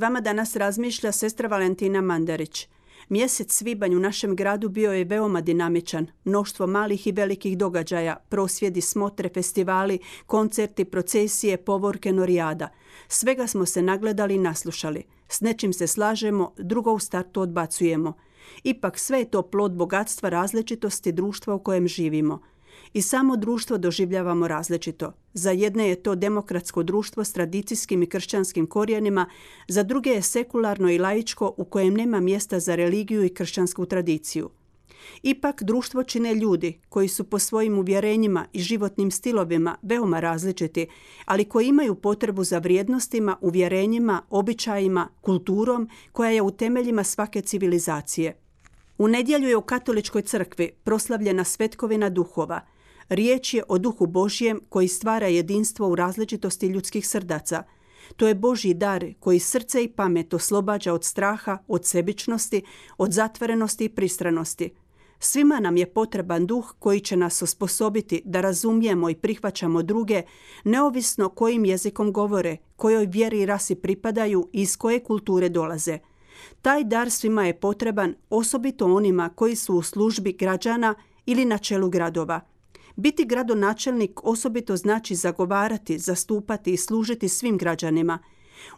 Vama danas razmišlja sestra Valentina Mandarić. Mjesec svibanj u našem gradu bio je veoma dinamičan. Mnoštvo malih i velikih događaja, prosvjedi, smotre, festivali, koncerti, procesije, povorke, norijada. Svega smo se nagledali i naslušali. S nečim se slažemo, drugo u startu odbacujemo. Ipak sve je to plod bogatstva različitosti društva u kojem živimo i samo društvo doživljavamo različito. Za jedne je to demokratsko društvo s tradicijskim i kršćanskim korijenima, za druge je sekularno i laičko u kojem nema mjesta za religiju i kršćansku tradiciju. Ipak društvo čine ljudi koji su po svojim uvjerenjima i životnim stilovima veoma različiti, ali koji imaju potrebu za vrijednostima, uvjerenjima, običajima, kulturom koja je u temeljima svake civilizacije. U nedjelju je u katoličkoj crkvi proslavljena svetkovina duhova. Riječ je o duhu Božjem koji stvara jedinstvo u različitosti ljudskih srdaca. To je Božji dar koji srce i pamet oslobađa od straha, od sebičnosti, od zatvorenosti i pristranosti. Svima nam je potreban duh koji će nas osposobiti da razumijemo i prihvaćamo druge, neovisno kojim jezikom govore, kojoj vjeri i rasi pripadaju i iz koje kulture dolaze – taj dar svima je potreban, osobito onima koji su u službi građana ili na čelu gradova. Biti gradonačelnik osobito znači zagovarati, zastupati i služiti svim građanima.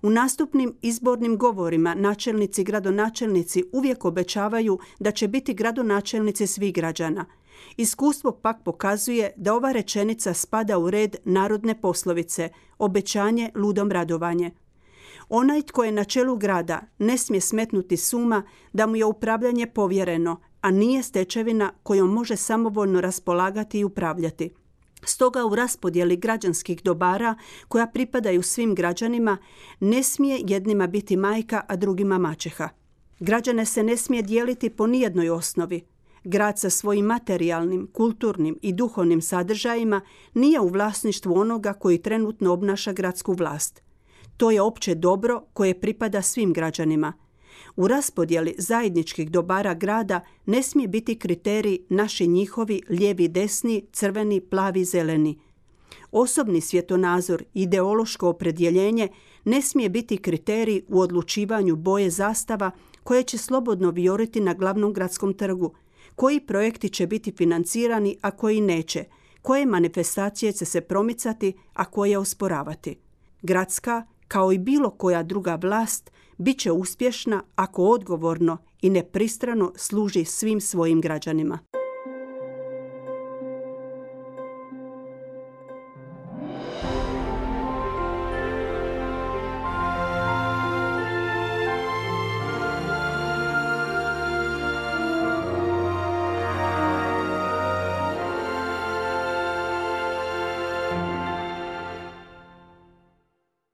U nastupnim izbornim govorima načelnici i gradonačelnici uvijek obećavaju da će biti gradonačelnici svih građana. Iskustvo pak pokazuje da ova rečenica spada u red narodne poslovice, obećanje ludom radovanje. Onaj tko je na čelu grada ne smije smetnuti suma da mu je upravljanje povjereno, a nije stečevina kojom može samovoljno raspolagati i upravljati. Stoga u raspodjeli građanskih dobara koja pripadaju svim građanima ne smije jednima biti majka, a drugima mačeha. Građane se ne smije dijeliti po nijednoj osnovi. Grad sa svojim materijalnim, kulturnim i duhovnim sadržajima nije u vlasništvu onoga koji trenutno obnaša gradsku vlast. To je opće dobro koje pripada svim građanima. U raspodjeli zajedničkih dobara grada ne smije biti kriterij naši njihovi lijevi desni, crveni, plavi, zeleni. Osobni svjetonazor, ideološko opredjeljenje ne smije biti kriterij u odlučivanju boje zastava koje će slobodno vioriti na glavnom gradskom trgu, koji projekti će biti financirani, a koji neće, koje manifestacije će se promicati, a koje osporavati. Gradska, kao i bilo koja druga vlast, bit će uspješna ako odgovorno i nepristrano služi svim svojim građanima.